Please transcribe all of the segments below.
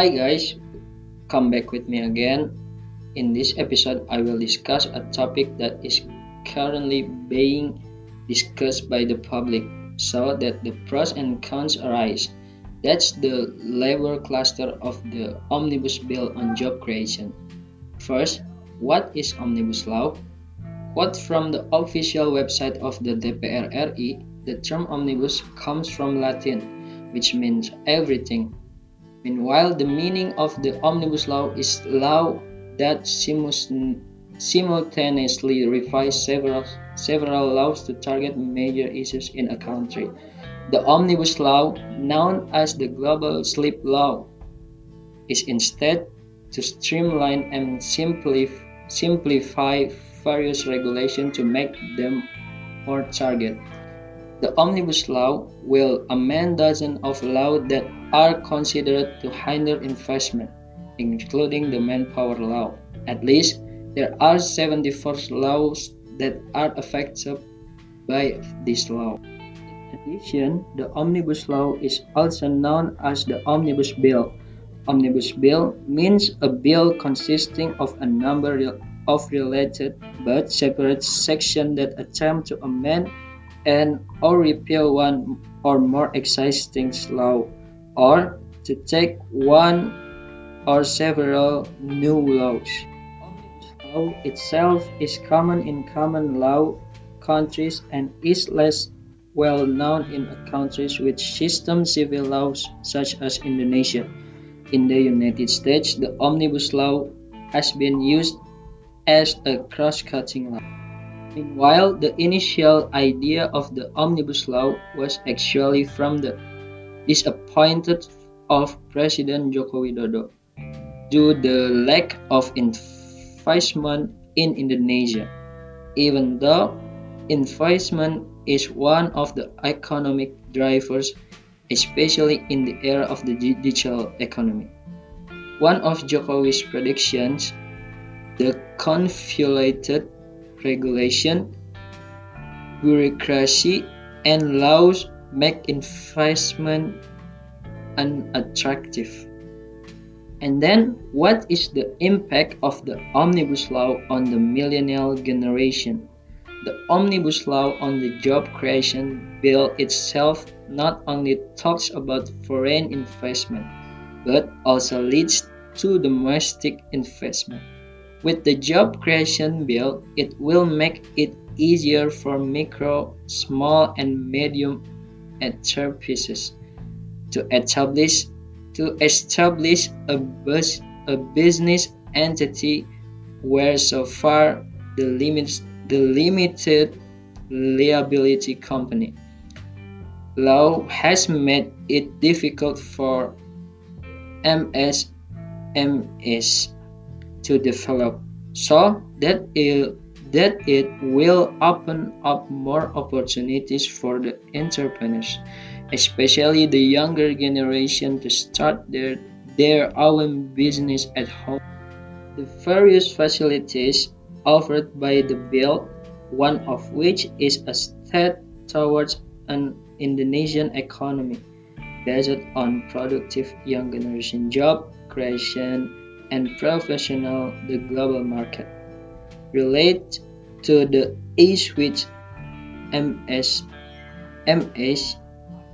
Hi guys, come back with me again. In this episode, I will discuss a topic that is currently being discussed by the public so that the pros and cons arise. That's the labor cluster of the Omnibus Bill on job creation. First, what is Omnibus Law? Quote from the official website of the DPR RI, the term omnibus comes from Latin, which means everything. Meanwhile, the meaning of the omnibus law is law that simultaneously revises several, several laws to target major issues in a country. The omnibus law, known as the Global Sleep Law, is instead to streamline and simplify various regulations to make them more target. The Omnibus Law will amend dozens of laws that are considered to hinder investment, including the Manpower Law. At least, there are 74 laws that are affected by this law. In addition, the Omnibus Law is also known as the Omnibus Bill. Omnibus Bill means a bill consisting of a number of related but separate sections that attempt to amend and or repeal one or more existing law or to take one or several new laws. Law itself is common in common law countries and is less well known in countries with system civil laws such as Indonesia. In the United States, the Omnibus Law has been used as a cross-cutting law. Meanwhile, the initial idea of the Omnibus Law was actually from the disappointed of President Joko Widodo due the lack of investment in Indonesia. Even though investment is one of the economic drivers, especially in the era of the digital economy. One of Jokowi's predictions, the convoluted regulation, bureaucracy, and laws make investment unattractive. And then, what is the impact of the Omnibus Law on the millennial generation? The Omnibus Law on the Job Creation Bill itself not only talks about foreign investment, but also leads to domestic investment. With the Job Creation Bill, it will make it easier for micro, small, and medium enterprises to establish to establish a, bus, a business entity where so far the limits the limited liability company. Law has made it difficult for MSMEs to develop so that it, that it will open up more opportunities for the entrepreneurs, especially the younger generation to start their, their own business at home. The various facilities offered by the bill, one of which is a step towards an Indonesian economy based on productive young generation job creation and professional the global market. Relate to the age which MS, MS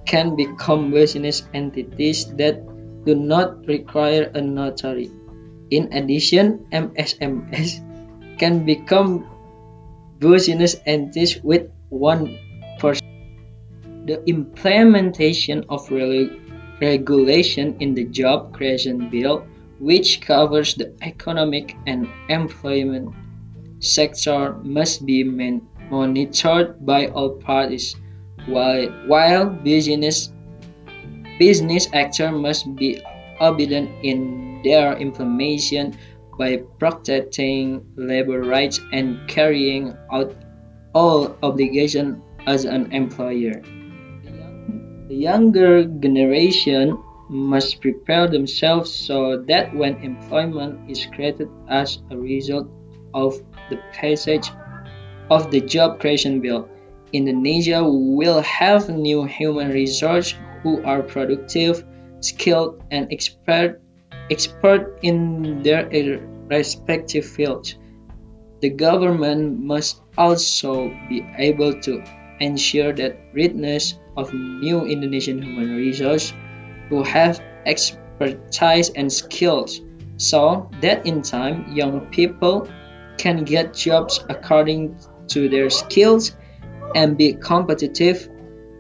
can become business entities that do not require a notary. In addition, MSMS can become business entities with one person. The implementation of regulation in the Job Creation Bill which covers the economic and employment sector must be monitored by all parties while, while business business actors must be obedient in their implementation by protecting labor rights and carrying out all obligations as an employer. The younger generation must prepare themselves so that when employment is created as a result of the passage of the Job Creation Bill, Indonesia will have new human resources who are productive, skilled, and expert expert in their respective fields. The government must also be able to ensure that readiness of new Indonesian human resources who have expertise and skills so that in time young people can get jobs according to their skills and be competitive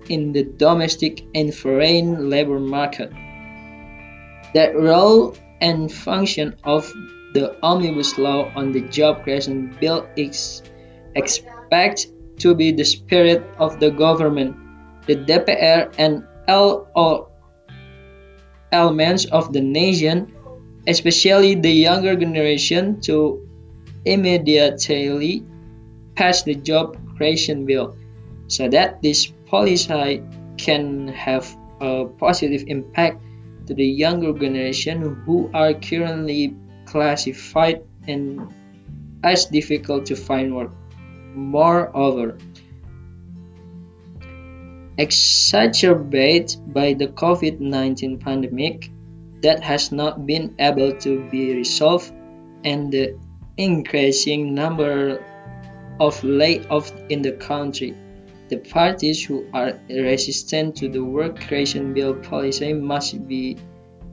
in the domestic and foreign labor market. The role and function of the Omnibus Law on the Job Creation Bill is expected to be the spirit of the government, the DPR, and all elements of the nation, especially the younger generation, to immediately pass the Job Creation Bill so that this policy can have a positive impact to the younger generation who are currently classified and as difficult to find work. Moreover, exacerbated by the COVID 19 pandemic that has not been able to be resolved and the increasing number of layoffs in the country. The parties who are resistant to the work creation bill policy must be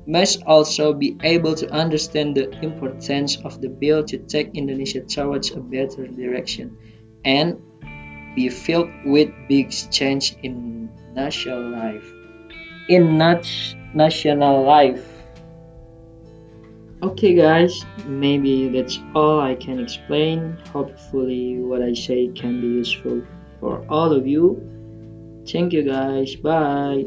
must also be able to understand the importance of the bill to take Indonesia towards a better direction and be filled with big change in national life. In national life. Okay guys, maybe that's all I can explain. Hopefully what I say can be useful for all of you. Thank you guys. Bye.